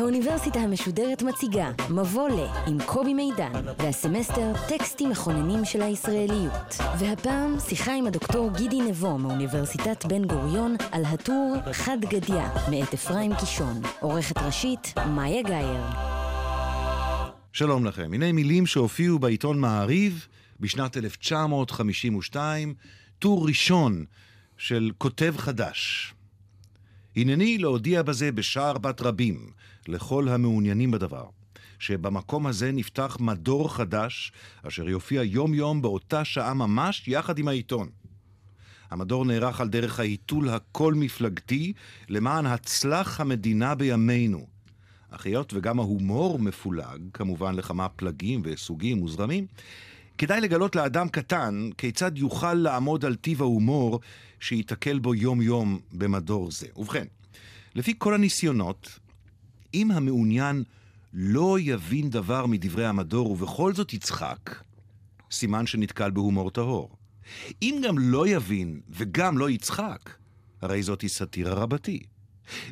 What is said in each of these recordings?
האוניברסיטה המשודרת מציגה מבוא ל עם קובי מידן והסמסטר טקסטים מכוננים של הישראליות. והפעם שיחה עם הדוקטור גידי נבו מאוניברסיטת בן גוריון על הטור חד גדיה מאת אפרים קישון. עורכת ראשית מאיה גאייר. שלום לכם, הנה מילים שהופיעו בעיתון מעריב בשנת 1952, טור ראשון של כותב חדש. הנני להודיע בזה בשער בת רבים לכל המעוניינים בדבר, שבמקום הזה נפתח מדור חדש, אשר יופיע יום-יום באותה שעה ממש יחד עם העיתון. המדור נערך על דרך העיתול הכל-מפלגתי למען הצלח המדינה בימינו. אך היות וגם ההומור מפולג, כמובן לכמה פלגים וסוגים וזרמים, כדאי לגלות לאדם קטן כיצד יוכל לעמוד על טיב ההומור שייתקל בו יום-יום במדור זה. ובכן, לפי כל הניסיונות, אם המעוניין לא יבין דבר מדברי המדור ובכל זאת יצחק, סימן שנתקל בהומור טהור. אם גם לא יבין וגם לא יצחק, הרי זאתי סאטירה רבתי.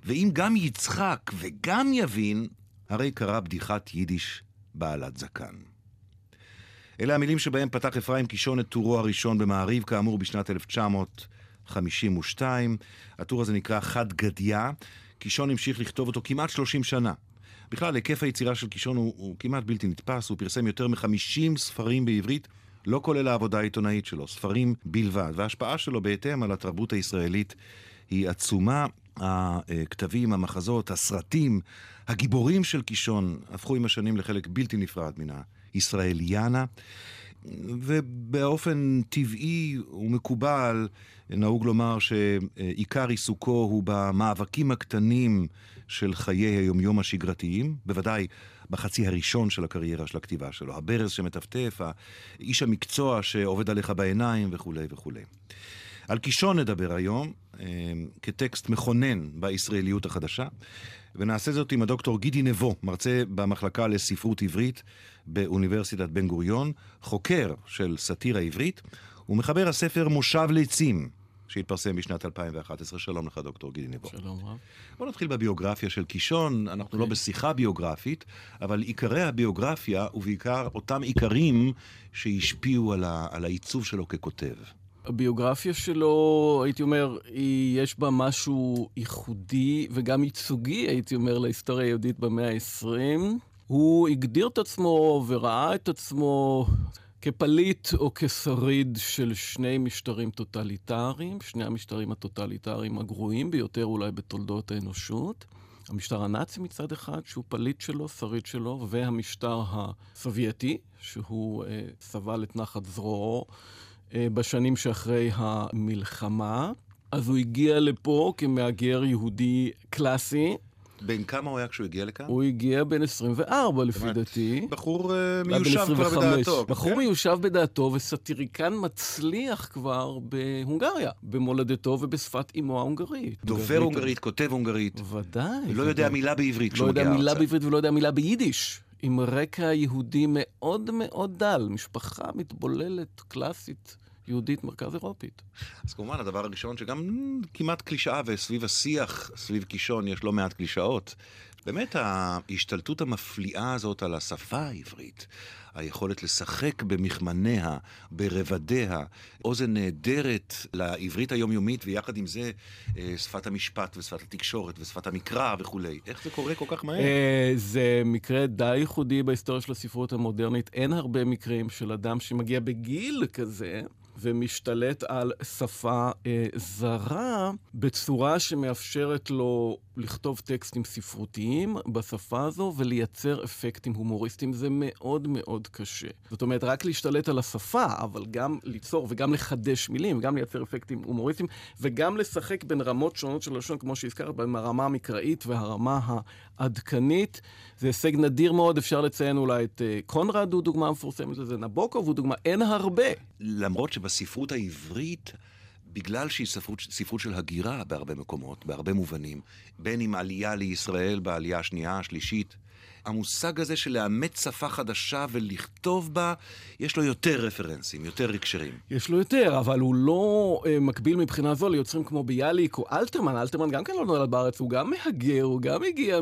ואם גם יצחק וגם יבין, הרי קרה בדיחת יידיש בעלת זקן. אלה המילים שבהם פתח אפרים קישון את טורו הראשון במעריב, כאמור בשנת 1952. הטור הזה נקרא חד גדיה. קישון המשיך לכתוב אותו כמעט 30 שנה. בכלל, היקף היצירה של קישון הוא, הוא כמעט בלתי נתפס, הוא פרסם יותר מ-50 ספרים בעברית, לא כולל העבודה העיתונאית שלו, ספרים בלבד. וההשפעה שלו בהתאם על התרבות הישראלית היא עצומה. הכתבים, המחזות, הסרטים, הגיבורים של קישון הפכו עם השנים לחלק בלתי נפרד מן הישראליאנה. ובאופן טבעי ומקובל נהוג לומר שעיקר עיסוקו הוא במאבקים הקטנים של חיי היומיום השגרתיים, בוודאי בחצי הראשון של הקריירה של הכתיבה שלו, הברז שמטפטף, איש המקצוע שעובד עליך בעיניים וכולי וכולי. על קישון נדבר היום, כטקסט מכונן בישראליות החדשה, ונעשה זאת עם הדוקטור גידי נבו, מרצה במחלקה לספרות עברית באוניברסיטת בן גוריון, חוקר של סאטירה עברית, ומחבר הספר מושב לעצים, שהתפרסם בשנת 2011. שלום לך, דוקטור גידי נבו. שלום רב. בוא נתחיל בביוגרפיה של קישון. אנחנו okay. לא אוקיי. בשיחה ביוגרפית, אבל עיקרי הביוגרפיה, ובעיקר אותם עיקרים שהשפיעו על, ה... על העיצוב שלו ככותב. הביוגרפיה שלו, הייתי אומר, היא, יש בה משהו ייחודי וגם ייצוגי, הייתי אומר, להיסטוריה היהודית במאה ה-20. הוא הגדיר את עצמו וראה את עצמו כפליט או כשריד של שני משטרים טוטליטריים, שני המשטרים הטוטליטריים הגרועים ביותר אולי בתולדות האנושות. המשטר הנאצי מצד אחד, שהוא פליט שלו, שריד שלו, והמשטר הסובייטי, שהוא אה, סבל את נחת זרועו אה, בשנים שאחרי המלחמה. אז הוא הגיע לפה כמהגר יהודי קלאסי. בן כמה הוא היה כשהוא הגיע לכאן? הוא הגיע בן 24 לפי דעתי. בחור uh, מיושב כבר בדעתו. בחור כן? מיושב בדעתו וסטיריקן מצליח כבר בהונגריה, במולדתו ובשפת אמו ההונגרית. דובר הונגרית, כותב הונגרית. ודאי. לא יודע מילה בעברית כשהוא מגיע ארצה. לא יודע מילה בעברית ולא יודע מילה ביידיש. עם רקע יהודי מאוד מאוד דל, משפחה מתבוללת, קלאסית. יהודית מרכז אירופית. אז כמובן, הדבר הראשון שגם כמעט קלישאה, וסביב השיח, סביב קישון, יש לא מעט קלישאות. באמת ההשתלטות המפליאה הזאת על השפה העברית, היכולת לשחק במכמניה, ברבדיה, אוזן נהדרת לעברית היומיומית, ויחד עם זה אה, שפת המשפט ושפת התקשורת ושפת המקרא וכולי. איך זה קורה כל כך מהר? אה, זה מקרה די ייחודי בהיסטוריה של הספרות המודרנית. אין הרבה מקרים של אדם שמגיע בגיל כזה. ומשתלט על שפה אה, זרה בצורה שמאפשרת לו לכתוב טקסטים ספרותיים בשפה הזו ולייצר אפקטים הומוריסטיים. זה מאוד מאוד קשה. זאת אומרת, רק להשתלט על השפה, אבל גם ליצור וגם לחדש מילים, וגם לייצר אפקטים הומוריסטיים, וגם לשחק בין רמות שונות של לשון, כמו שהזכרת, בין הרמה המקראית והרמה העדכנית. זה הישג נדיר מאוד, אפשר לציין אולי את uh, קונרד הוא דוגמה מפורסמת לזה, נבוקוב הוא דוגמה, אין הרבה. למרות שבספרות העברית... בגלל שהיא ספרות, ספרות של הגירה בהרבה מקומות, בהרבה מובנים, בין אם עלייה לישראל בעלייה השנייה, השלישית, המושג הזה של לאמץ שפה חדשה ולכתוב בה, יש לו יותר רפרנסים, יותר הקשרים. יש לו יותר, אבל הוא לא אה, מקביל מבחינה זו ליוצרים כמו ביאליק או אלתרמן. אלתרמן גם כן לא נולד בארץ, הוא גם מהגר, הוא גם הגיע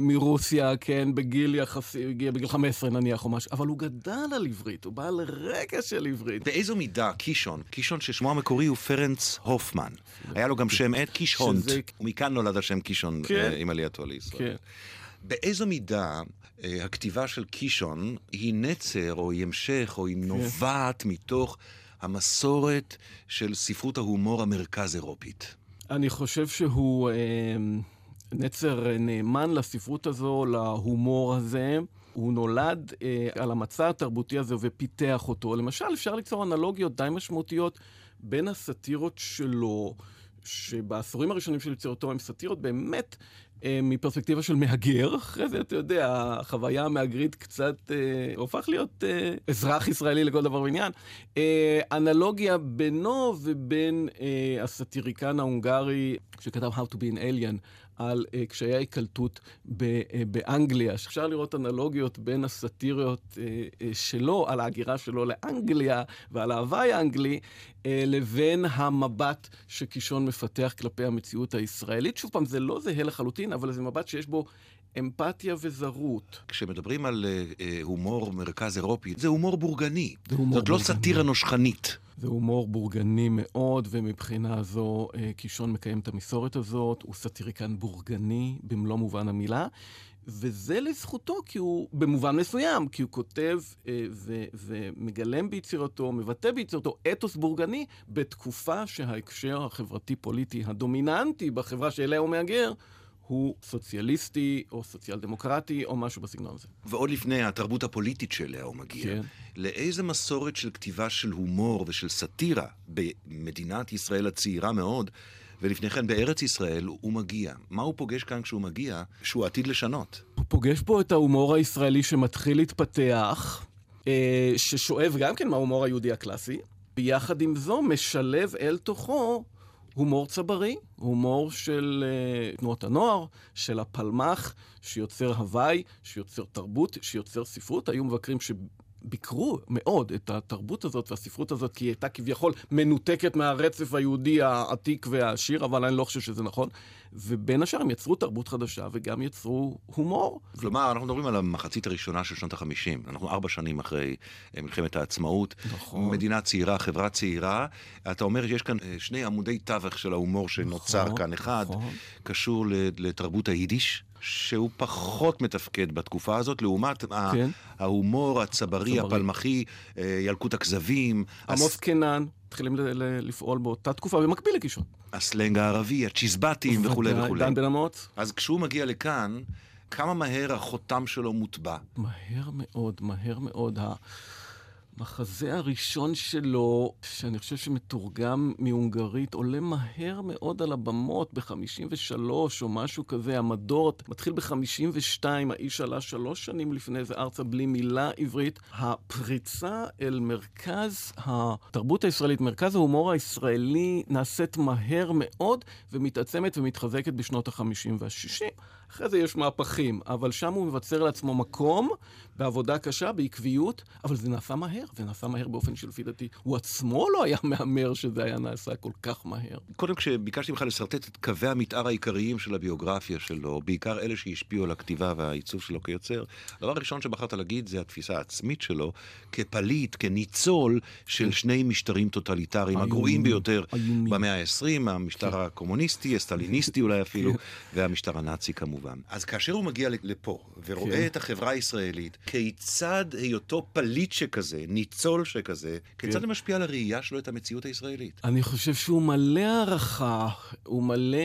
מרוסיה, כן, בגיל יחסי, הגיע בגיל 15 נניח או משהו, אבל הוא גדל על עברית, הוא בעל רקע של עברית. באיזו מידה קישון, קישון ששמו המקורי הוא פרנץ הופמן, היה לו גם שם עד קישונט, שזה... ומכאן נולד השם קישון כן. אה, עם עלייתו לישראל. באיזו מידה אה, הכתיבה של קישון היא נצר, או היא המשך, או היא כן. נובעת מתוך המסורת של ספרות ההומור המרכז אירופית? אני חושב שהוא אה, נצר נאמן לספרות הזו, להומור הזה. הוא נולד אה, על המצע התרבותי הזה ופיתח אותו. למשל, אפשר ליצור אנלוגיות די משמעותיות בין הסאטירות שלו, שבעשורים הראשונים של יצירתו הם סאטירות באמת מפרספקטיבה של מהגר, אחרי זה אתה יודע, החוויה המהגרית קצת אה, הופך להיות אה, אזרח ישראלי לכל דבר ועניין. אה, אנלוגיה בינו ובין אה, הסאטיריקן ההונגרי שכתב How to be an alien, על uh, קשיי ההיקלטות ב- uh, באנגליה, שאפשר לראות אנלוגיות בין הסאטיריות uh, uh, שלו, על ההגירה שלו לאנגליה ועל ההוואי האנגלי, uh, לבין המבט שקישון מפתח כלפי המציאות הישראלית. שוב פעם, זה לא זהה לחלוטין, אבל זה מבט שיש בו אמפתיה וזרות. כשמדברים על uh, הומור מרכז אירופי, זה הומור בורגני. זה הומור זאת לא בורגני. לא סאטירה נושכנית. זה הומור בורגני מאוד, ומבחינה זו אה, קישון מקיים את המסורת הזאת, הוא סאטיריקן בורגני במלוא מובן המילה, וזה לזכותו, כי הוא, במובן מסוים, כי הוא כותב אה, ו, ומגלם ביצירתו, מבטא ביצירתו אתוס בורגני, בתקופה שההקשר החברתי-פוליטי הדומיננטי בחברה שאליה הוא מהגר, הוא סוציאליסטי או סוציאל דמוקרטי או משהו בסגנון הזה. ועוד לפני התרבות הפוליטית שאליה הוא מגיע, כן. לאיזה מסורת של כתיבה של הומור ושל סאטירה במדינת ישראל הצעירה מאוד, ולפני כן בארץ ישראל, הוא מגיע. מה הוא פוגש כאן כשהוא מגיע, שהוא עתיד לשנות? הוא פוגש פה את ההומור הישראלי שמתחיל להתפתח, אה, ששואב גם כן מההומור היהודי הקלאסי, ביחד עם זו משלב אל תוכו הומור צברי, הומור של uh, תנועות הנוער, של הפלמ"ח, שיוצר הוואי, שיוצר תרבות, שיוצר ספרות. היו מבקרים ש... ביקרו מאוד את התרבות הזאת והספרות הזאת, כי היא הייתה כביכול מנותקת מהרצף היהודי העתיק והעשיר, אבל אני לא חושב שזה נכון. ובין השאר הם יצרו תרבות חדשה וגם יצרו הומור. כלומר, אנחנו מדברים על המחצית הראשונה של שנות ה-50. אנחנו ארבע שנים אחרי אה, מלחמת העצמאות. נכון. מדינה צעירה, חברה צעירה. אתה אומר שיש כאן אה, שני עמודי תווך של ההומור שנוצר נכון, כאן. אחד נכון. קשור לתרבות היידיש. שהוא פחות מתפקד בתקופה הזאת, לעומת כן. ההומור הצברי, הפלמחי, אה, ילקוט הכזבים. עמוס קנן. מתחילים לפעול באותה תקופה, במקביל לקישון. הסלנג הערבי, הצ'יזבטים וכולי וכולי. דן בן אמוץ. אז כשהוא מגיע לכאן, כמה מהר החותם שלו מוטבע? מהר מאוד, מהר מאוד. המחזה הראשון שלו, שאני חושב שמתורגם מהונגרית, עולה מהר מאוד על הבמות ב-53 או משהו כזה. המדור מתחיל ב-52, האיש עלה שלוש שנים לפני זה ארצה בלי מילה עברית. הפריצה אל מרכז התרבות הישראלית, מרכז ההומור הישראלי, נעשית מהר מאוד ומתעצמת ומתחזקת בשנות ה-50 וה-60. אחרי זה יש מהפכים, אבל שם הוא מבצר לעצמו מקום בעבודה קשה, בעקביות, אבל זה נעשה מהר, זה נעשה מהר באופן שלפי דעתי. הוא עצמו לא היה מהמר שזה היה נעשה כל כך מהר. קודם, כשביקשתי ממך לשרטט את קווי המתאר העיקריים של הביוגרפיה שלו, בעיקר אלה שהשפיעו על הכתיבה והעיצוב שלו כיוצר, הדבר הראשון שבחרת להגיד זה התפיסה העצמית שלו כפליט, כניצול של כן. שני משטרים טוטליטריים הגרועים ביותר במאה ה-20, המשטר כן. הקומוניסטי, הסטליניסטי אולי אפילו, כן. והמשטר הנאצי כמובן. כמובן. אז כאשר הוא מגיע לפה ורואה כן. את החברה הישראלית, כיצד היותו פליט שכזה, ניצול שכזה, כיצד כן. זה משפיע על הראייה שלו את המציאות הישראלית? אני חושב שהוא מלא הערכה, הוא מלא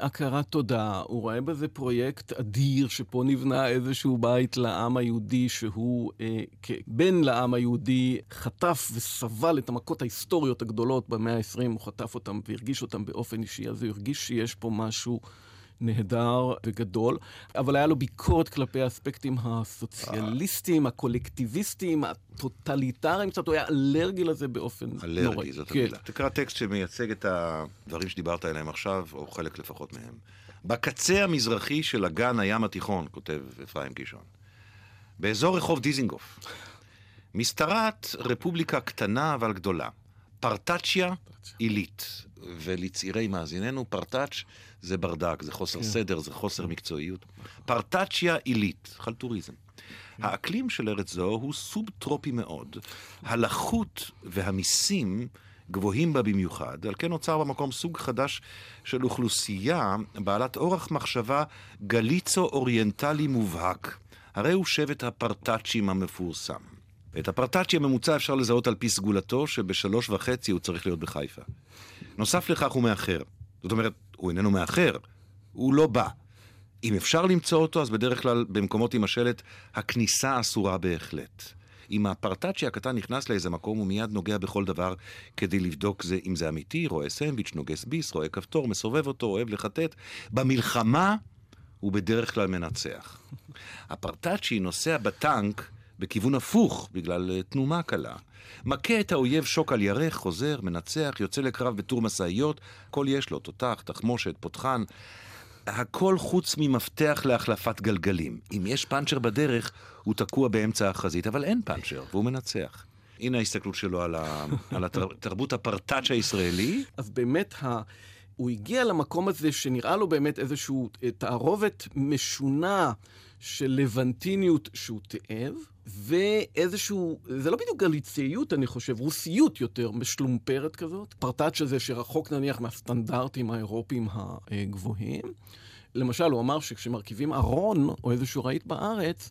הכרת תודה, הוא רואה בזה פרויקט אדיר, שפה נבנה איזשהו בית לעם היהודי, שהוא אה, כבן לעם היהודי חטף וסבל את המכות ההיסטוריות הגדולות במאה ה-20, הוא חטף אותם והרגיש אותם באופן אישי, אז הוא הרגיש שיש פה משהו... נהדר וגדול, אבל היה לו ביקורת כלפי האספקטים הסוציאליסטיים, הקולקטיביסטיים, הטוטליטריים קצת, הוא היה אלרגי לזה באופן נוראי. אלרגי, זאת כן. המילה. תקרא טקסט שמייצג את הדברים שדיברת עליהם עכשיו, או חלק לפחות מהם. בקצה המזרחי של אגן הים התיכון, כותב אפרים קישון, באזור רחוב דיזינגוף, משתרעת רפובליקה קטנה אבל גדולה, פרטצ'יה עילית. ולצעירי מאזיננו, פרטאץ' זה ברדק, זה חוסר כן. סדר, זה חוסר מקצועיות. פרטצ'יה עילית, חלטוריזם. האקלים של ארץ זו הוא סוב-טרופי מאוד. הלחות והמיסים גבוהים בה במיוחד, על כן נוצר במקום סוג חדש של אוכלוסייה בעלת אורח מחשבה גליצו-אוריינטלי מובהק. הרי הוא שבט הפרטאצ'ים המפורסם. את הפרטאצ'י הממוצע אפשר לזהות על פי סגולתו, שבשלוש וחצי הוא צריך להיות בחיפה. נוסף לכך הוא מאחר. זאת אומרת, הוא איננו מאחר, הוא לא בא. אם אפשר למצוא אותו, אז בדרך כלל במקומות עם השלט, הכניסה אסורה בהחלט. אם הפרטאצ'י הקטן נכנס לאיזה מקום, הוא מיד נוגע בכל דבר כדי לבדוק זה, אם זה אמיתי, רואה סנדוויץ', נוגס ביס, רואה כפתור, מסובב אותו, אוהב לחטט. במלחמה הוא בדרך כלל מנצח. הפרטאצ'י נוסע בטנק בכיוון הפוך, בגלל אה, תנומה קלה. מכה את האויב שוק על ירך, חוזר, מנצח, יוצא לקרב בטור משאיות, הכל יש לו, תותח, תחמושת, פותחן. הכל חוץ ממפתח להחלפת גלגלים. אם יש פאנצ'ר בדרך, הוא תקוע באמצע החזית, אבל אין פאנצ'ר, והוא מנצח. הנה ההסתכלות שלו על, ה... על התרבות הפרטאץ' הישראלי. אז באמת, ה... הוא הגיע למקום הזה שנראה לו באמת איזושהי תערובת משונה של לבנטיניות שהוא תיעב, ואיזשהו, זה לא בדיוק גליציות, אני חושב, רוסיות יותר, משלומפרת כזאת. פרטאץ' הזה שרחוק נניח מהסטנדרטים האירופיים הגבוהים. למשל, הוא אמר שכשמרכיבים ארון או איזשהו רהיט בארץ,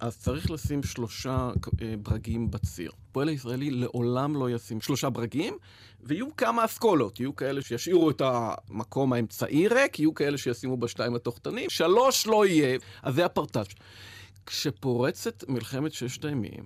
אז צריך לשים שלושה אה, ברגים בציר. הפועל הישראלי לעולם לא ישים שלושה ברגים, ויהיו כמה אסכולות. יהיו כאלה שישאירו את המקום האמצעי ריק, יהיו כאלה שישימו בשתיים התחתונים, שלוש לא יהיה. אז זה הפרטאץ'. כשפורצת מלחמת ששת הימים,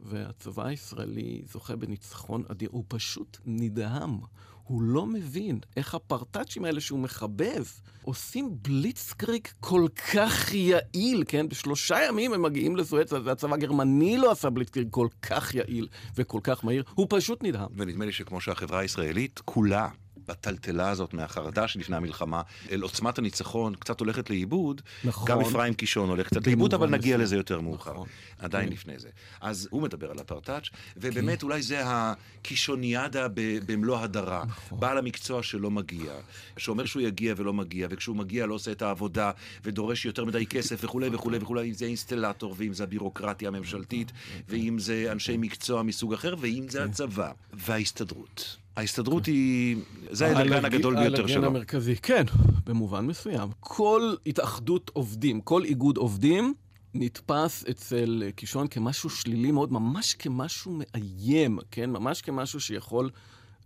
והצבא הישראלי זוכה בניצחון אדיר, הוא פשוט נדהם. הוא לא מבין איך הפרטאצ'ים האלה שהוא מחבב עושים בליצקריג כל כך יעיל, כן? בשלושה ימים הם מגיעים לסואץ, והצבא הגרמני לא עשה בליצקריג כל כך יעיל וכל כך מהיר, הוא פשוט נדהם. ונדמה לי שכמו שהחברה הישראלית כולה בטלטלה הזאת מהחרדה שלפני המלחמה, אל עוצמת הניצחון קצת הולכת לאיבוד. נכון. גם אפרים קישון הולך קצת לאיבוד, אבל נגיע. לזה יותר מאוחר. נכון. עדיין כן. לפני זה. אז הוא מדבר על הפרטאץ', ובאמת אולי זה הקישוניאדה במלוא הדרה. נכון. בעל המקצוע שלא מגיע, שאומר שהוא יגיע ולא מגיע, וכשהוא מגיע לא עושה את העבודה, ודורש יותר מדי כסף וכולי וכולי וכולי, אם זה אינסטלטור, ואם זה הבירוקרטיה הממשלתית, ואם זה אנשי מקצוע מסוג אחר, ואם זה הצבא. וההסתדרות. ההסתדרות היא, זה האלרגן הגדול ביותר האלרגן שלו. המרכזי, כן, במובן מסוים. כל התאחדות עובדים, כל איגוד עובדים, נתפס אצל קישון כמשהו שלילי מאוד, ממש כמשהו מאיים, כן? ממש כמשהו שיכול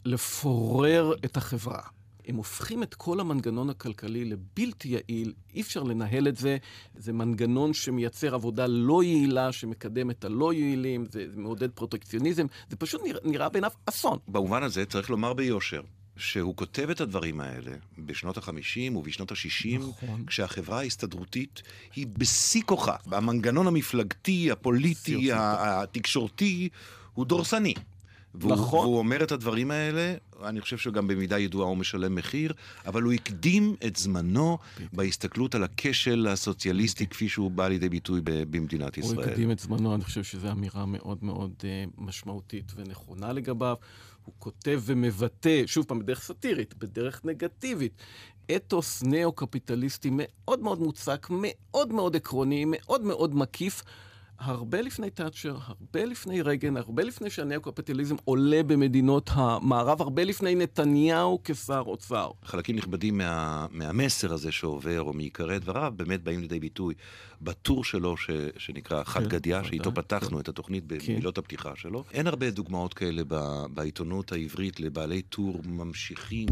לפורר את החברה. הם הופכים את כל המנגנון הכלכלי לבלתי יעיל, אי אפשר לנהל את זה. זה מנגנון שמייצר עבודה לא יעילה, שמקדם את הלא יעילים, זה, זה מעודד פרוטקציוניזם, זה פשוט נראה, נראה בעיניו אסון. במובן הזה צריך לומר ביושר. שהוא כותב את הדברים האלה בשנות ה-50 ובשנות ה-60, נכון. כשהחברה ההסתדרותית היא בשיא כוחה. המנגנון המפלגתי, הפוליטי, התקשורתי, הוא דורסני. והוא, נכון. והוא אומר את הדברים האלה, אני חושב שגם במידה ידועה הוא משלם מחיר, אבל הוא הקדים את זמנו בהסתכלות על הכשל הסוציאליסטי כפי שהוא בא לידי ביטוי ב- במדינת הוא ישראל. הקדים את זמנו, אני חושב שזו אמירה מאוד מאוד uh, משמעותית ונכונה לגביו. הוא כותב ומבטא, שוב פעם, בדרך סאטירית, בדרך נגטיבית, אתוס ניאו-קפיטליסטי מאוד מאוד מוצק, מאוד מאוד עקרוני, מאוד מאוד מקיף. הרבה לפני תאצ'ר, הרבה לפני רייגן, הרבה לפני שהניאו-קפיטליזם עולה במדינות המערב, הרבה לפני נתניהו כשר אוצר. חלקים נכבדים מה, מהמסר הזה שעובר, או מעיקרי דבריו, באמת באים לידי ביטוי בטור שלו ש, שנקרא חד כן, גדיה, שאיתו פתחנו כן. את התוכנית כן. במילות הפתיחה שלו. אין הרבה דוגמאות כאלה ב, בעיתונות העברית לבעלי טור ממשיכים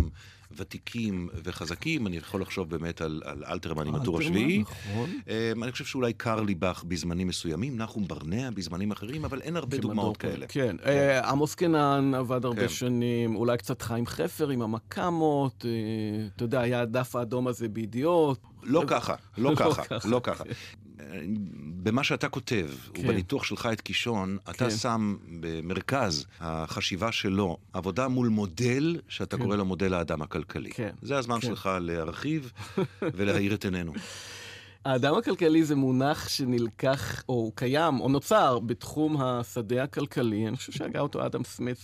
ותיקים וחזקים, אני יכול לחשוב באמת על, על אלתרמן עם הטור השביעי. נכון. אמ, אני חושב שאולי קרליבך בזמנים מסוימים, נחום ברנע בזמנים אחרים, אבל אין הרבה דוגמאות כאלה. כן. אה, עמוס קנן עבד הרבה כן. שנים, אולי קצת חיים חפר עם המקאמות, אה, אתה יודע, היה הדף האדום הזה בידיעות. לא ככה, לא לא ככה. לא ככה. במה שאתה כותב, כן. ובניתוח שלך את קישון, אתה כן. שם במרכז החשיבה שלו עבודה מול מודל שאתה כן. קורא לו מודל האדם הכלכלי. כן. זה הזמן כן. שלך להרחיב ולהאיר את עינינו. האדם הכלכלי זה מונח שנלקח, או קיים, או נוצר בתחום השדה הכלכלי. אני חושב שהגה אותו אדם סמית,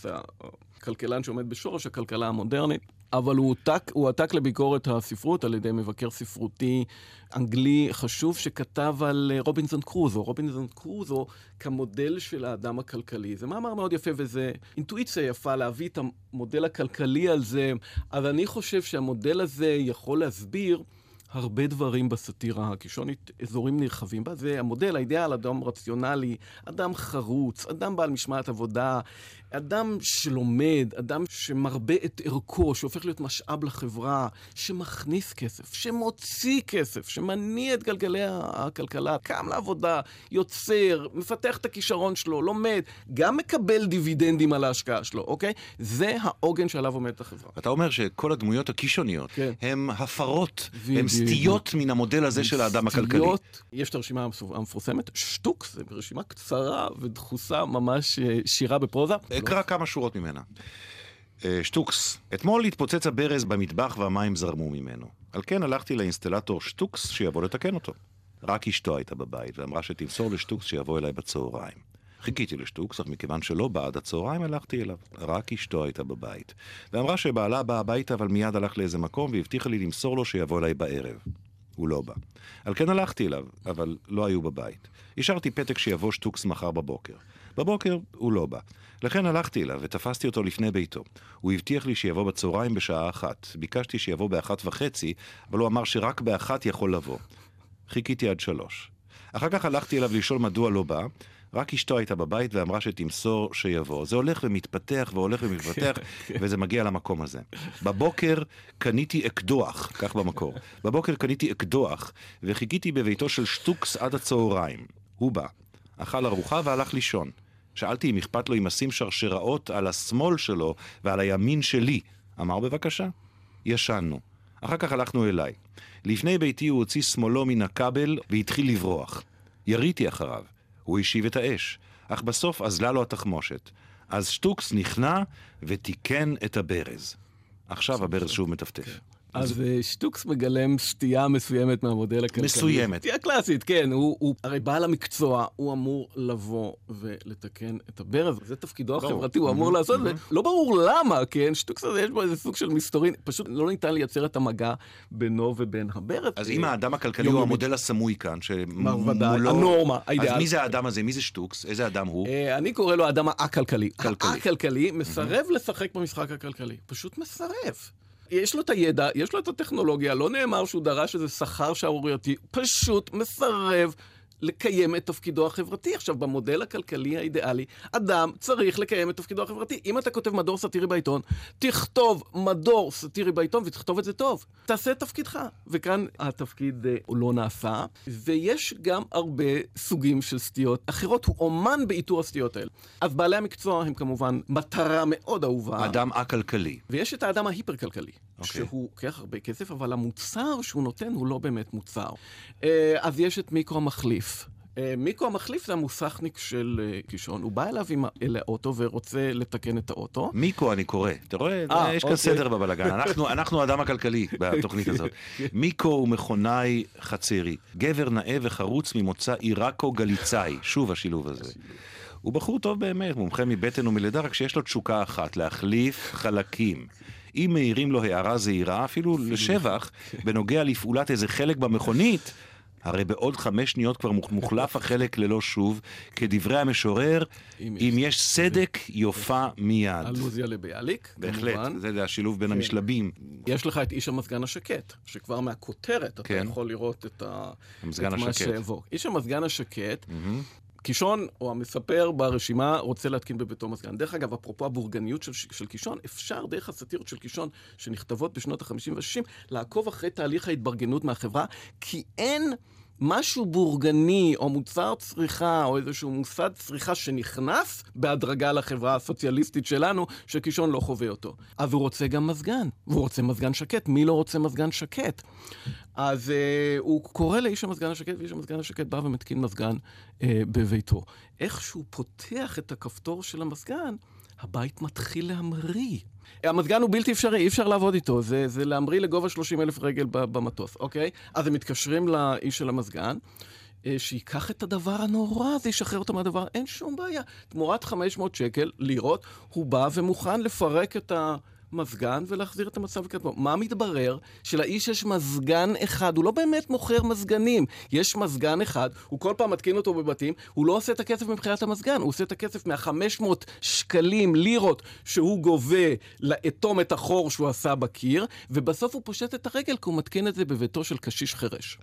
הכלכלן שעומד בשורש הכלכלה המודרנית. אבל הוא הועתק, הוא הועתק לביקורת הספרות על ידי מבקר ספרותי אנגלי חשוב שכתב על אה, רובינזון קרוזו. רובינזון קרוזו כמודל של האדם הכלכלי. זה מאמר מאוד יפה וזה אינטואיציה יפה להביא את המודל הכלכלי על זה. אבל אני חושב שהמודל הזה יכול להסביר הרבה דברים בסאטירה הקישונית, אזורים נרחבים בה. זה המודל, האידאל, אדם רציונלי, אדם חרוץ, אדם בעל משמעת עבודה, אדם שלומד, אדם שמרבה את ערכו, שהופך להיות משאב לחברה, שמכניס כסף, שמוציא כסף, שמניע את גלגלי הכלכלה, קם לעבודה, יוצר, מפתח את הכישרון שלו, לומד, גם מקבל דיבידנדים על ההשקעה שלו, אוקיי? זה העוגן שעליו עומדת החברה. אתה אומר שכל הדמויות הקישוניות כן. הן הפרות. הן סטיות מן המודל הזה של האדם הכלכלי. סטיות, יש את הרשימה המפו- המפורסמת, שטוקס, זו רשימה קצרה ודחוסה, ממש אה, שירה בפרוזה. אקרא כמה שורות ממנה. אה, שטוקס, אתמול התפוצץ הברז במטבח והמים זרמו ממנו. על כן הלכתי לאינסטלטור שטוקס שיבוא לתקן אותו. רק אשתו הייתה בבית ואמרה שתמסור לשטוקס שיבוא אליי בצהריים. חיכיתי לשטוקס, אך מכיוון שלא בא עד הצהריים, הלכתי אליו. רק אשתו הייתה בבית. ואמרה שבעלה בא הביתה, אבל מיד הלך לאיזה מקום והבטיחה לי למסור לו שיבוא אליי בערב. הוא לא בא. על כן הלכתי אליו, אבל לא היו בבית. השארתי פתק שיבוא שטוקס מחר בבוקר. בבוקר הוא לא בא. לכן הלכתי אליו ותפסתי אותו לפני ביתו. הוא הבטיח לי שיבוא בצהריים בשעה אחת. ביקשתי שיבוא באחת וחצי, אבל הוא אמר שרק באחת יכול לבוא. חיכיתי עד שלוש. אחר כך הלכתי אליו לשאול מדוע לא בא, רק אשתו הייתה בבית ואמרה שתמסור שיבוא. זה הולך ומתפתח והולך ומתפתח, וזה מגיע למקום הזה. בבוקר קניתי אקדוח, כך במקור. בבוקר קניתי אקדוח, וחיכיתי בביתו של שטוקס עד הצהריים. הוא בא, אכל ארוחה והלך לישון. שאלתי אם אכפת לו אם אשים שרשראות על השמאל שלו ועל הימין שלי. אמר בבקשה. ישנו. אחר כך הלכנו אליי. לפני ביתי הוא הוציא שמאלו מן הכבל והתחיל לברוח. יריתי אחריו. הוא השיב את האש, אך בסוף אזלה לו התחמושת. אז שטוקס נכנע ותיקן את הברז. עכשיו הברז שוב מטפטף. אז אה, שטוקס מגלם סטייה מסוימת מהמודל הכלכלי. מסוימת. סטייה קלאסית, כן. הוא, הוא הרי בעל המקצוע, הוא אמור לבוא ולתקן את הברז. זה תפקידו ברור. החברתי, הוא אמור לעשות, ולא ברור למה, כן? שטוקס הזה יש בו איזה סוג של מסתורין. פשוט לא ניתן לייצר את המגע בינו ובין הברז. אז אה, אם האדם הכלכלי הוא. המודל הסמוי כאן, ודאי, הנורמה, אז האידיאל. מי זה האדם הזה? מי זה שטוקס? איזה אדם הוא? אה, אני קורא לו האדם הכלכלי. כלכלי. הכלכלי מסרב לשחק במשחק הכלכלי. פשוט מסרב. יש לו את הידע, יש לו את הטכנולוגיה, לא נאמר שהוא דרש איזה שכר שערורייתי, פשוט מסרב לקיים את תפקידו החברתי. עכשיו, במודל הכלכלי האידיאלי, אדם צריך לקיים את תפקידו החברתי. אם אתה כותב מדור סאטירי בעיתון, תכתוב מדור סאטירי בעיתון ותכתוב את זה טוב. תעשה את תפקידך. וכאן התפקיד אה, לא נעשה, ויש גם הרבה סוגים של סטיות אחרות. הוא אומן באיתור הסטיות האלה. אז בעלי המקצוע הם כמובן מטרה מאוד אהובה. האדם הכלכלי. ויש את האדם ההיפר-כלכלי, okay. אוקיי. שהוא לוקח הרבה כסף, אבל המוצר שהוא נותן הוא לא באמת מוצר. אה, אז יש את מיקרו המחליף. אה, מיקרו המחליף זה המוסכניק של אה, קישון. הוא בא אליו עם אל האוטו ורוצה לתקן את האוטו. מיקו אני קורא, אתה רואה? אה, יש כאן אוקיי. סדר בבלגן, אנחנו- אנחנו האדם הכלכלי בתוכנית הזאת. מיקו הוא מכונאי חצרי, גבר נאה וחרוץ ממוצא עיראקו גליצאי, שוב השילוב הזה. הוא בחור טוב באמת, מומחה מבטן ומלידה, רק שיש לו תשוקה אחת, להחליף חלקים. אם מעירים לו הערה זהירה, אפילו לשבח, בנוגע לפעולת איזה חלק במכונית, הרי בעוד חמש שניות כבר מוח- מוחלף החלק ללא שוב, כדברי המשורר, אם אם יש סדק, יופה מיד. אלוזיה לביאליק, בהחלט, כמובן. זה השילוב בין המשלבים. יש לך את איש המזגן השקט, שכבר מהכותרת אתה כן. יכול לראות את, ה... את מה. שיבוא. איש המזגן השקט, קישון, או המספר ברשימה, רוצה להתקין בביתו מזגן. דרך אגב, אפרופו הבורגניות של, של קישון, אפשר דרך הסאטירות של קישון, שנכתבות בשנות ה-50 וה-60, לעקוב אחרי תהליך ההתברגנות מהחברה, כי אין... משהו בורגני, או מוצר צריכה, או איזשהו מוסד צריכה שנכנס בהדרגה לחברה הסוציאליסטית שלנו, שקישון לא חווה אותו. אז הוא רוצה גם מזגן, והוא רוצה מזגן שקט. מי לא רוצה מזגן שקט? אז uh, הוא קורא לאיש המזגן השקט, ואיש המזגן השקט בא ומתקין מזגן uh, בביתו. איך שהוא פותח את הכפתור של המזגן, הבית מתחיל להמריא. המזגן הוא בלתי אפשרי, אי אפשר לעבוד איתו, זה, זה להמריא לגובה 30 אלף רגל במטוס, אוקיי? אז הם מתקשרים לאיש של המזגן. אה, שייקח את הדבר הנורא הזה, ישחרר אותו מהדבר, אין שום בעיה. תמורת 500 שקל, לירות, הוא בא ומוכן לפרק את ה... מזגן ולהחזיר את המצב לקדמו. מה מתברר? שלאיש יש מזגן אחד, הוא לא באמת מוכר מזגנים. יש מזגן אחד, הוא כל פעם מתקין אותו בבתים, הוא לא עושה את הכסף מבחינת המזגן, הוא עושה את הכסף מה-500 שקלים, לירות, שהוא גובה לאטום את החור שהוא עשה בקיר, ובסוף הוא פושט את הרגל כי הוא מתקין את זה בביתו של קשיש חירש.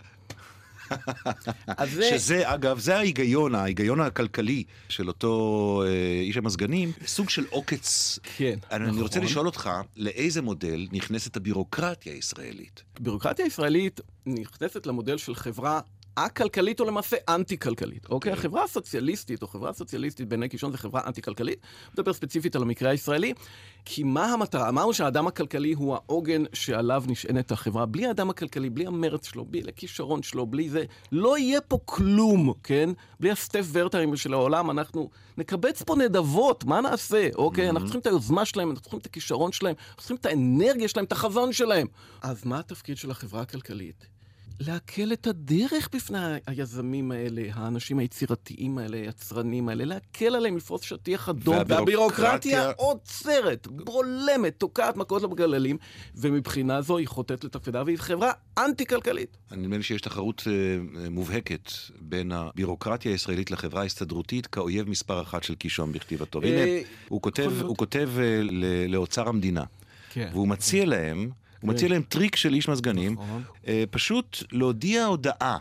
זה... שזה, אגב, זה ההיגיון, ההיגיון הכלכלי של אותו אה, איש המזגנים, סוג של עוקץ. כן, אני נכון. אני רוצה לשאול אותך, לאיזה מודל נכנסת הבירוקרטיה הישראלית? הבירוקרטיה הישראלית נכנסת למודל של חברה א-כלכלית או למעשה אנטי-כלכלית. אוקיי? Okay. החברה הסוציאליסטית, או חברה סוציאליסטית בעיני קישון, זה חברה אנטי-כלכלית. מדבר ספציפית על המקרה הישראלי. כי מה המטרה? אמרנו שהאדם הכלכלי הוא העוגן שעליו נשענת החברה. בלי האדם הכלכלי, בלי המרץ שלו, בלי הכישרון שלו, בלי זה, לא יהיה פה כלום, כן? בלי הסטף ורטרים של העולם, אנחנו נקבץ פה נדבות, מה נעשה? אוקיי? Mm-hmm. אנחנו צריכים את היוזמה שלהם, אנחנו צריכים את הכישרון שלהם, אנחנו צריכים את האנרגיה שלהם, את החזון שלהם. אז מה התפקיד של החברה הכלכלית? להקל את הדרך בפני היזמים האלה, האנשים היצירתיים האלה, היצרנים האלה, להקל עליהם לפרוס שטיח אדום, והבירוקרטיה עוצרת, בולמת, תוקעת מכות למגללים, ומבחינה זו היא חוטאת לתפקידה, והיא חברה אנטי-כלכלית. נדמה לי שיש תחרות uh, מובהקת בין הבירוקרטיה הישראלית לחברה ההסתדרותית כאויב מספר אחת של קישון בכתיבתו. והנה, אה, הוא כותב, הוא כותב לאוצר המדינה, כן. והוא מציע להם... הוא מציע להם טריק של איש מזגנים, נכון. אה, פשוט להודיע הודעה.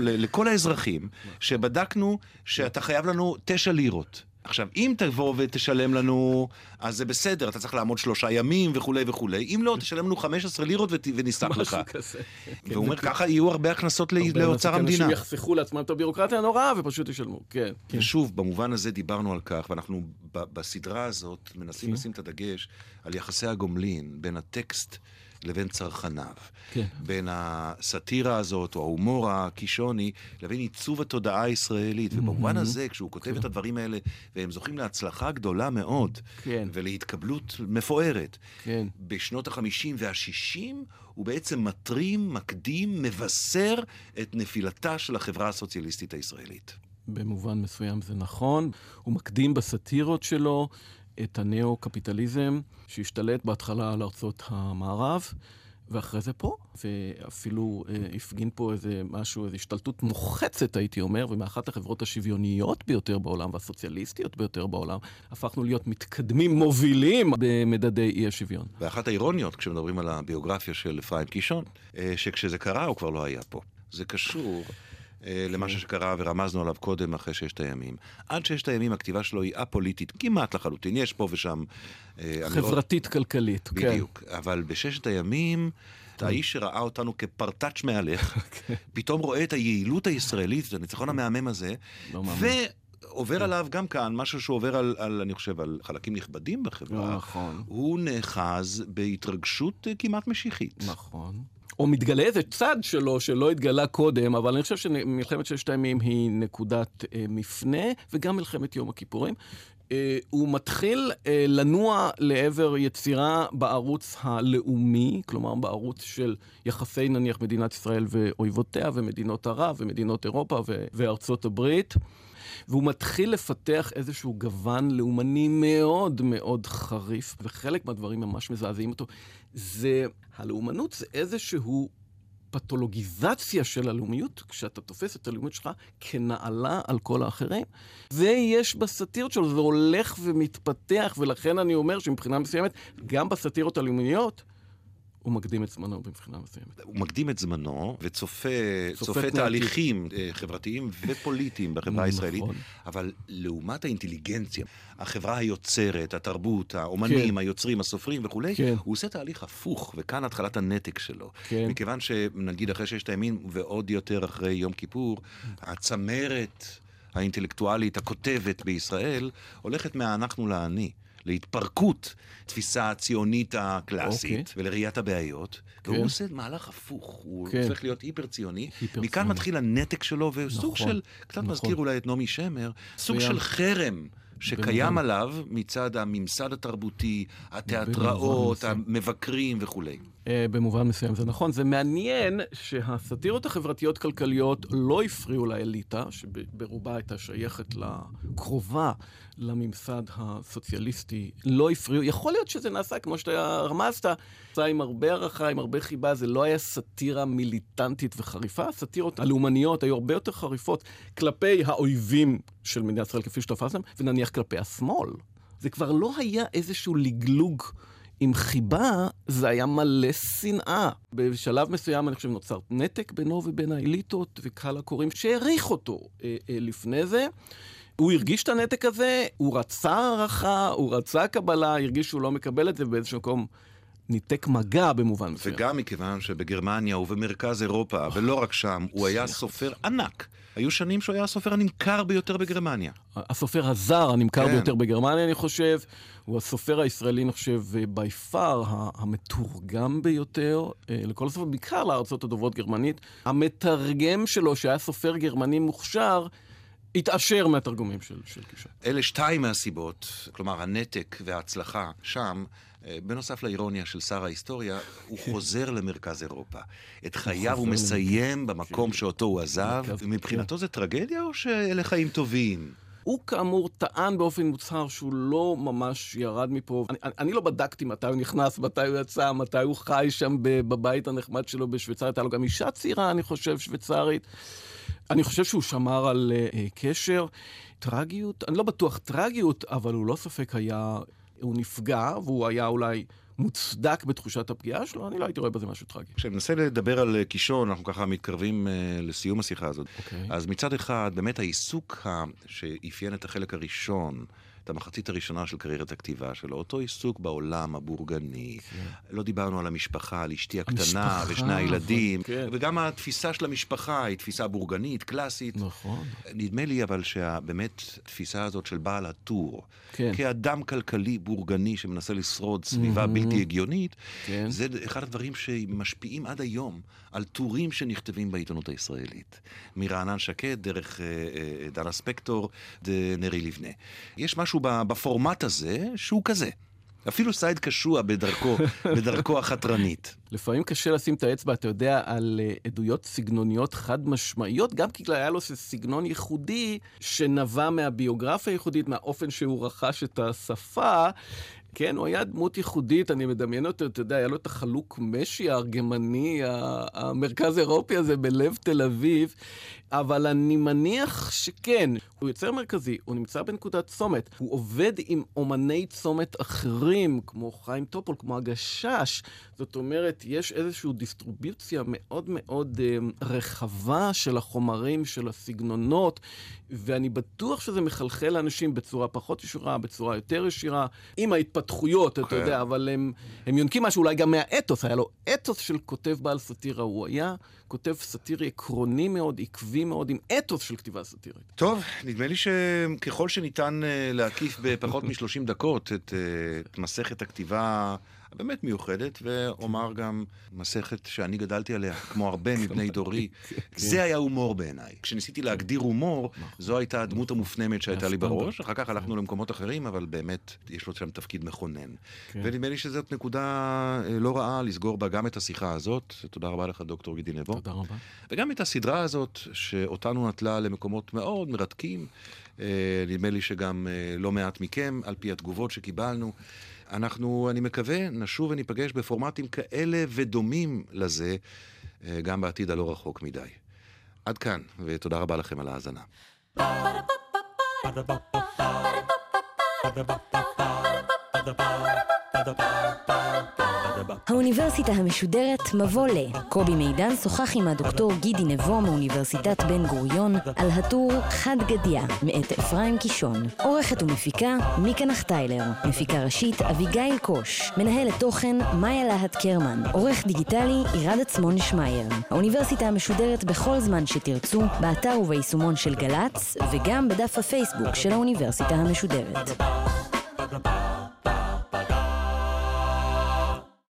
לכל האזרחים שבדקנו שאתה חייב לנו תשע לירות. עכשיו, אם תבוא ותשלם לנו, אז זה בסדר, אתה צריך לעמוד שלושה ימים וכולי וכולי. אם לא, תשלם לנו 15 לירות ונסלח לך. משהו כזה. והוא אומר, ככה יהיו הרבה הכנסות לאוצר המדינה. אנשים יחסכו לעצמם את הביורוקרטיה הנוראה ופשוט ישלמו, כן. ושוב, במובן הזה דיברנו על כך, ואנחנו בסדרה הזאת מנסים כן. לשים את הדגש על יחסי הגומלין בין הטקסט לבין צרכניו. כן. בין הסאטירה הזאת, או ההומור הקישוני, לבין עיצוב התודעה הישראלית. ובמובן mm-hmm. הזה, כשהוא כותב כן. את הדברים האלה, והם זוכים להצלחה גדולה מאוד, כן. ולהתקבלות מפוארת, כן. בשנות ה-50 וה-60, הוא בעצם מטרים, מקדים, מבשר את נפילתה של החברה הסוציאליסטית הישראלית. במובן מסוים זה נכון. הוא מקדים בסאטירות שלו את הנאו-קפיטליזם שהשתלט בהתחלה על ארצות המערב. ואחרי זה פה, ואפילו אה, הפגין פה איזה משהו, איזו השתלטות מוחצת, הייתי אומר, ומאחת החברות השוויוניות ביותר בעולם והסוציאליסטיות ביותר בעולם, הפכנו להיות מתקדמים מובילים במדדי אי השוויון. ואחת האירוניות, כשמדברים על הביוגרפיה של אפרים קישון, אה, שכשזה קרה הוא כבר לא היה פה. זה קשור אה, למה שקרה ורמזנו עליו קודם, אחרי ששת הימים. עד ששת הימים הכתיבה שלו היא א-פוליטית כמעט לחלוטין, יש פה ושם... אה, חברתית-כלכלית, כן. בדיוק. אבל בששת הימים... האיש שראה אותנו כפרטאץ' מהלך, אוקיי. פתאום רואה את היעילות הישראלית, את הניצחון המהמם הזה, לא ועובר כן. עליו גם כאן משהו שהוא עובר על, על, אני חושב, על חלקים נכבדים בחברה. נכון. הוא נאחז בהתרגשות כמעט משיחית. נכון. או מתגלה איזה צד שלו שלא התגלה קודם, אבל אני חושב שמלחמת ששת הימים היא נקודת אה, מפנה, וגם מלחמת יום הכיפורים. אה, הוא מתחיל אה, לנוע לעבר יצירה בערוץ הלאומי, כלומר בערוץ של יחסי נניח מדינת ישראל ואויבותיה ומדינות ערב ומדינות אירופה וארצות הברית. והוא מתחיל לפתח איזשהו גוון לאומני מאוד מאוד חריף, וחלק מהדברים ממש מזעזעים אותו. זה, הלאומנות זה איזשהו פתולוגיזציה של הלאומיות, כשאתה תופס את הלאומיות שלך כנעלה על כל האחרים. ויש בסאטירות שלו, זה הולך ומתפתח, ולכן אני אומר שמבחינה מסוימת, גם בסאטירות הלאומיות, הוא מקדים את זמנו מבחינה מסוימת. הוא מקדים את זמנו וצופה צופה צופה תהליכים אה, חברתיים ופוליטיים בחברה הישראלית, נכון. אבל לעומת האינטליגנציה, החברה היוצרת, התרבות, האומנים, כן. היוצרים, הסופרים וכולי, כן. הוא עושה תהליך הפוך, וכאן התחלת הנתק שלו. כן. מכיוון שנגיד אחרי ששת הימים, ועוד יותר אחרי יום כיפור, הצמרת האינטלקטואלית, הכותבת בישראל, הולכת מהאנחנו לאני. להתפרקות תפיסה הציונית הקלאסית אוקיי. ולראיית הבעיות, כן. והוא עושה מהלך הפוך, הוא כן. הופך להיות היפר ציוני, היפר מכאן. מתחיל הנתק שלו, וסוג נכון, של, קצת נכון. מזכיר אולי את נעמי שמר, סוג מצוין. של חרם. שקיים עליו מצד הממסד התרבותי, התיאטראות, מסוים. המבקרים וכולי. אה, במובן מסוים זה נכון. זה מעניין שהסאטירות החברתיות-כלכליות לא הפריעו לאליטה, שברובה הייתה שייכת לקרובה לממסד הסוציאליסטי, לא הפריעו. יכול להיות שזה נעשה, כמו שאתה רמזת, נעשה עם הרבה הערכה, עם הרבה חיבה, זה לא היה סאטירה מיליטנטית וחריפה. הסאטירות הלאומניות היו הרבה יותר חריפות כלפי האויבים של מדינת ישראל, כפי שתפסתם, ונניח כלפי השמאל. זה כבר לא היה איזשהו לגלוג עם חיבה, זה היה מלא שנאה. בשלב מסוים, אני חושב, נוצר נתק בינו ובין האליטות וקהל הקוראים שהעריך אותו אה, אה, לפני זה. הוא הרגיש את הנתק הזה, הוא רצה הערכה, הוא רצה קבלה, הרגיש שהוא לא מקבל את זה, ובאיזשהו מקום ניתק מגע במובן מסוים. וגם מכיוון שבגרמניה ובמרכז אירופה, ולא רק שם, הוא היה סופר ענק. היו שנים שהוא היה הסופר הנמכר ביותר בגרמניה. הסופר הזר הנמכר כן. ביותר בגרמניה, אני חושב, הוא הסופר הישראלי, אני חושב, בי פאר, המתורגם ביותר אה, לכל הסופר, בעיקר לארצות הדוברות גרמנית. המתרגם שלו, שהיה סופר גרמני מוכשר, התעשר מהתרגומים של, של קישון. אלה שתיים מהסיבות, כלומר הנתק וההצלחה שם, אה, בנוסף לאירוניה של שר ההיסטוריה, הוא חוזר למרכז אירופה. את חייו הוא מסיים במקום שאותו הוא עזב, ומבחינתו זה טרגדיה או שאלה חיים טובים? הוא כאמור טען באופן מוצהר שהוא לא ממש ירד מפה. אני, אני, אני לא בדקתי מתי הוא נכנס, מתי הוא יצא, מתי הוא חי שם בבית הנחמד שלו בשוויצריה. הייתה לו גם אישה צעירה, אני חושב, שוויצרית. אני חושב שהוא שמר על uh, קשר. טרגיות, אני לא בטוח טרגיות, אבל הוא לא ספק היה, הוא נפגע, והוא היה אולי מוצדק בתחושת הפגיעה שלו, אני לא הייתי רואה בזה משהו טרגי. כשננסה לדבר על אה, קישון, אנחנו ככה מתקרבים אה, לסיום השיחה הזאת. אוקיי. אז מצד אחד, באמת העיסוק ה... שאפיין את החלק הראשון, את המחצית הראשונה של קריירת הכתיבה שלו, אותו עיסוק בעולם הבורגני. לא דיברנו על המשפחה, על אשתי הקטנה המשפחה, ושני הילדים, כן. וגם התפיסה של המשפחה היא תפיסה בורגנית, קלאסית. נכון. נדמה לי אבל שבאמת התפיסה הזאת של בעל הטור, כן. כאדם כלכלי בורגני שמנסה לשרוד סביבה מהמם. בלתי הגיונית, כן. זה אחד הדברים שמשפיעים עד היום על טורים שנכתבים בעיתונות הישראלית. מרענן שקד, דרך אה, אה, דנה ספקטור, נרי לבנה. יש משהו ב- בפורמט הזה שהוא כזה. אפילו סייד קשוע בדרכו, בדרכו החתרנית. לפעמים קשה לשים את האצבע, אתה יודע, על uh, עדויות סגנוניות חד משמעיות, גם כי היה לו סגנון ייחודי שנבע מהביוגרפיה הייחודית, מהאופן שהוא רכש את השפה. כן, הוא היה דמות ייחודית, אני מדמיין אותו, אתה יודע, היה לו את החלוק משי הארגמני, המרכז אירופי הזה בלב תל אביב, אבל אני מניח שכן, הוא יוצר מרכזי, הוא נמצא בנקודת צומת, הוא עובד עם אומני צומת אחרים, כמו חיים טופול, כמו הגשש. זאת אומרת, יש איזושהי דיסטריביוציה מאוד מאוד אה, רחבה של החומרים, של הסגנונות, ואני בטוח שזה מחלחל לאנשים בצורה פחות ישירה, בצורה יותר ישירה, עם ההתפתחויות, אתה כן. יודע, אבל הם, הם יונקים משהו אולי גם מהאתוס, היה לו אתוס של כותב בעל סאטירה, הוא היה כותב סאטירי עקרוני מאוד, עקבי מאוד, עם אתוס של כתיבה סאטירית. טוב, נדמה לי שככל שניתן אה, להקיף בפחות מ-30 דקות את, אה, את מסכת הכתיבה הבאמת מיוחדת, ואומר גם מסכת שאני גדלתי עליה, כמו הרבה מבני דורי, זה היה הומור בעיניי. כשניסיתי להגדיר הומור, זו הייתה הדמות המופנמת שהייתה לי הסטנדרט. בראש, אחר כך הלכנו למקומות אחרים, אבל באמת יש לו שם תפקיד מכונן. כן. ונדמה לי שזאת נקודה אה, לא רעה לסגור בה גם את השיחה הזאת. תודה רבה לך, דוקטור גידי נבו. תודה רבה. וגם את הסדרה הזאת, שאותנו נטלה למקומות מאוד מרתקים. אה, נדמה לי שגם אה, לא מעט מכם, על פי התגובות שקיבלנו. אנחנו, אני מקווה, נשוב וניפגש בפורמטים כאלה ודומים לזה, אה, גם בעתיד הלא רחוק מדי. עד כאן, ותודה רבה לכם על ההאזנה. Ba-da-ba-ba-ba. Ba-da-ba-ba-ba. Ba-da-ba-ba-ba. האוניברסיטה המשודרת מבוא ל. קובי מידן שוחח עם הדוקטור גידי נבו מאוניברסיטת בן גוריון על הטור חד גדיא מאת אפרים קישון. עורכת ומפיקה מיקה נחטיילר. מפיקה ראשית אביגיל קוש. מנהלת תוכן מאיה להט קרמן. עורך דיגיטלי עירד עצמון שמייר. האוניברסיטה המשודרת בכל זמן שתרצו, באתר וביישומון של גל"צ, וגם בדף הפייסבוק של האוניברסיטה המשודרת.